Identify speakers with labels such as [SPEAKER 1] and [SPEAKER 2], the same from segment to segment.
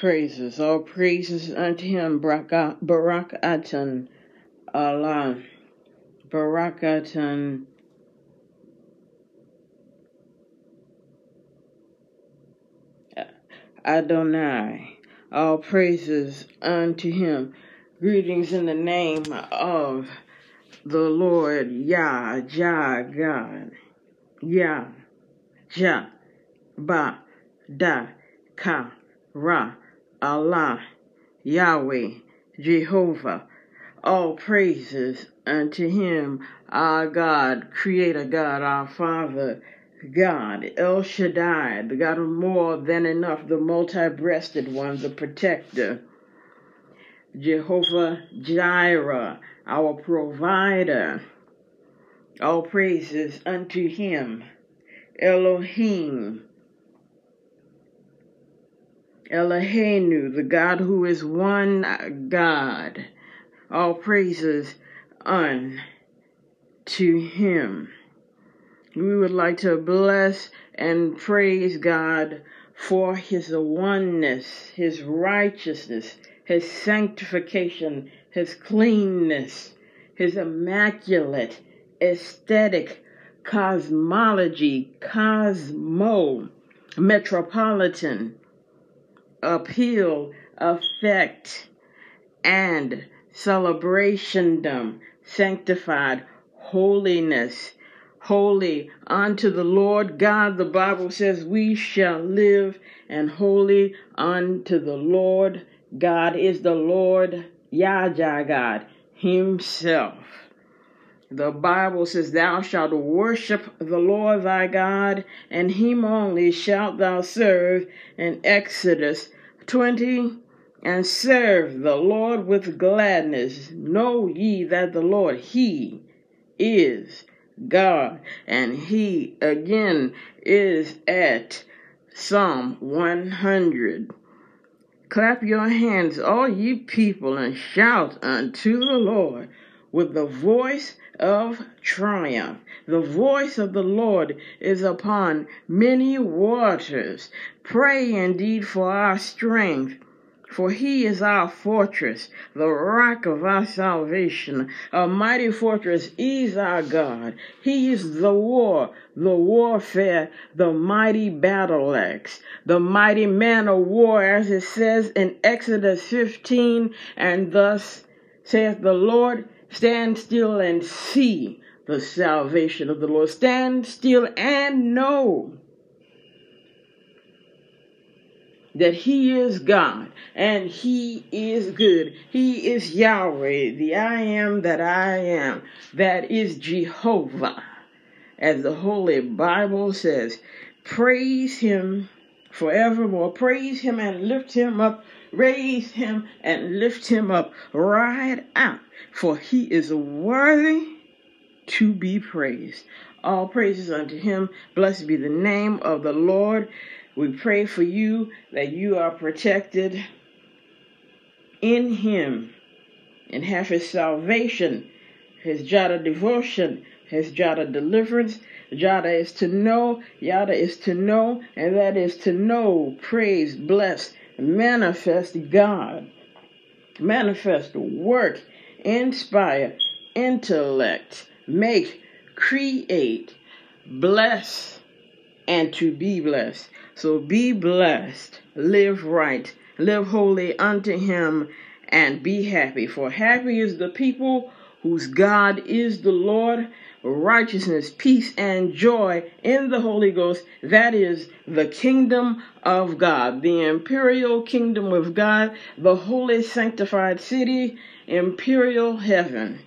[SPEAKER 1] praises. All praises unto him. Barak Barakatan Allah. Barakatan Adonai. All praises unto him. Greetings in the name of the Lord Yah, Jah, God. Yah, Jah, Ba, Da, Ka, Ra, Allah, Yahweh, Jehovah. All praises unto him, our God, Creator God, our Father, God, El Shaddai, the God of more than enough, the multi breasted one, the protector. Jehovah Jireh, our provider. All praises unto him. Elohim. Eloheinu, the God who is one God. All praises unto him. We would like to bless and praise God for his oneness, his righteousness, his sanctification, his cleanness, his immaculate aesthetic cosmology, cosmo, metropolitan, appeal, effect, and celebrationdom, sanctified, holiness, holy unto the Lord God. The Bible says, We shall live and holy unto the Lord God is the Lord Yahjah God Himself. The Bible says, Thou shalt worship the Lord thy God, and him only shalt thou serve in Exodus 20 and serve the Lord with gladness. Know ye that the Lord, He is God. And He again is at Psalm 100. Clap your hands, all ye people, and shout unto the Lord with the voice of triumph. The voice of the Lord is upon many waters. Pray indeed for our strength for he is our fortress, the rock of our salvation. A mighty fortress is our God. He is the war, the warfare, the mighty battle axe, the mighty man of war, as it says in Exodus 15. And thus saith the Lord, stand still and see the salvation of the Lord. Stand still and know that He is God and He is good. He is Yahweh, the I am that I am. That is Jehovah. As the Holy Bible says, praise Him forevermore. Praise Him and lift Him up. Raise Him and lift Him up right out, for He is worthy to be praised. All praises unto Him. Blessed be the name of the Lord. We pray for you that you are protected in Him and have His salvation, His jada devotion, His jada deliverance. Jada is to know, Yada is to know, and that is to know, praise, bless, manifest God, manifest, work, inspire, intellect, make, create, bless, and to be blessed. So be blessed, live right, live holy unto him, and be happy. For happy is the people whose God is the Lord. Righteousness, peace, and joy in the Holy Ghost. That is the kingdom of God, the imperial kingdom of God, the holy sanctified city, imperial heaven.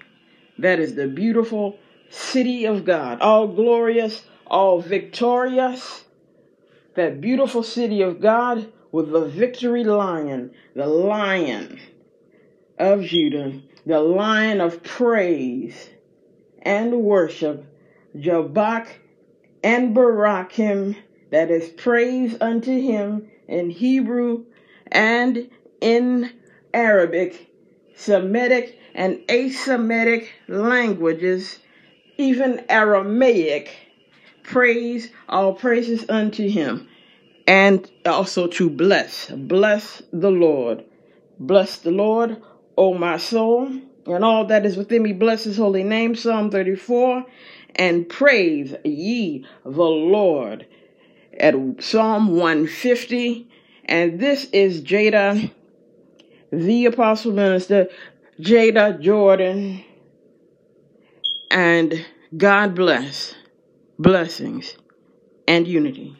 [SPEAKER 1] That is the beautiful city of God, all glorious, all victorious that beautiful city of God with the victory lion, the lion of Judah, the lion of praise and worship, Jabak and Barakim, that is praise unto him in Hebrew and in Arabic, Semitic and Asemitic languages, even Aramaic praise, all praises unto him. and also to bless. Bless the Lord. Bless the Lord, O my soul, and all that is within me. Bless his holy name. Psalm 34. And praise ye the Lord. At Psalm 150. And this is Jada, the Apostle Minister, Jada Jordan. And God bless, blessings, and unity.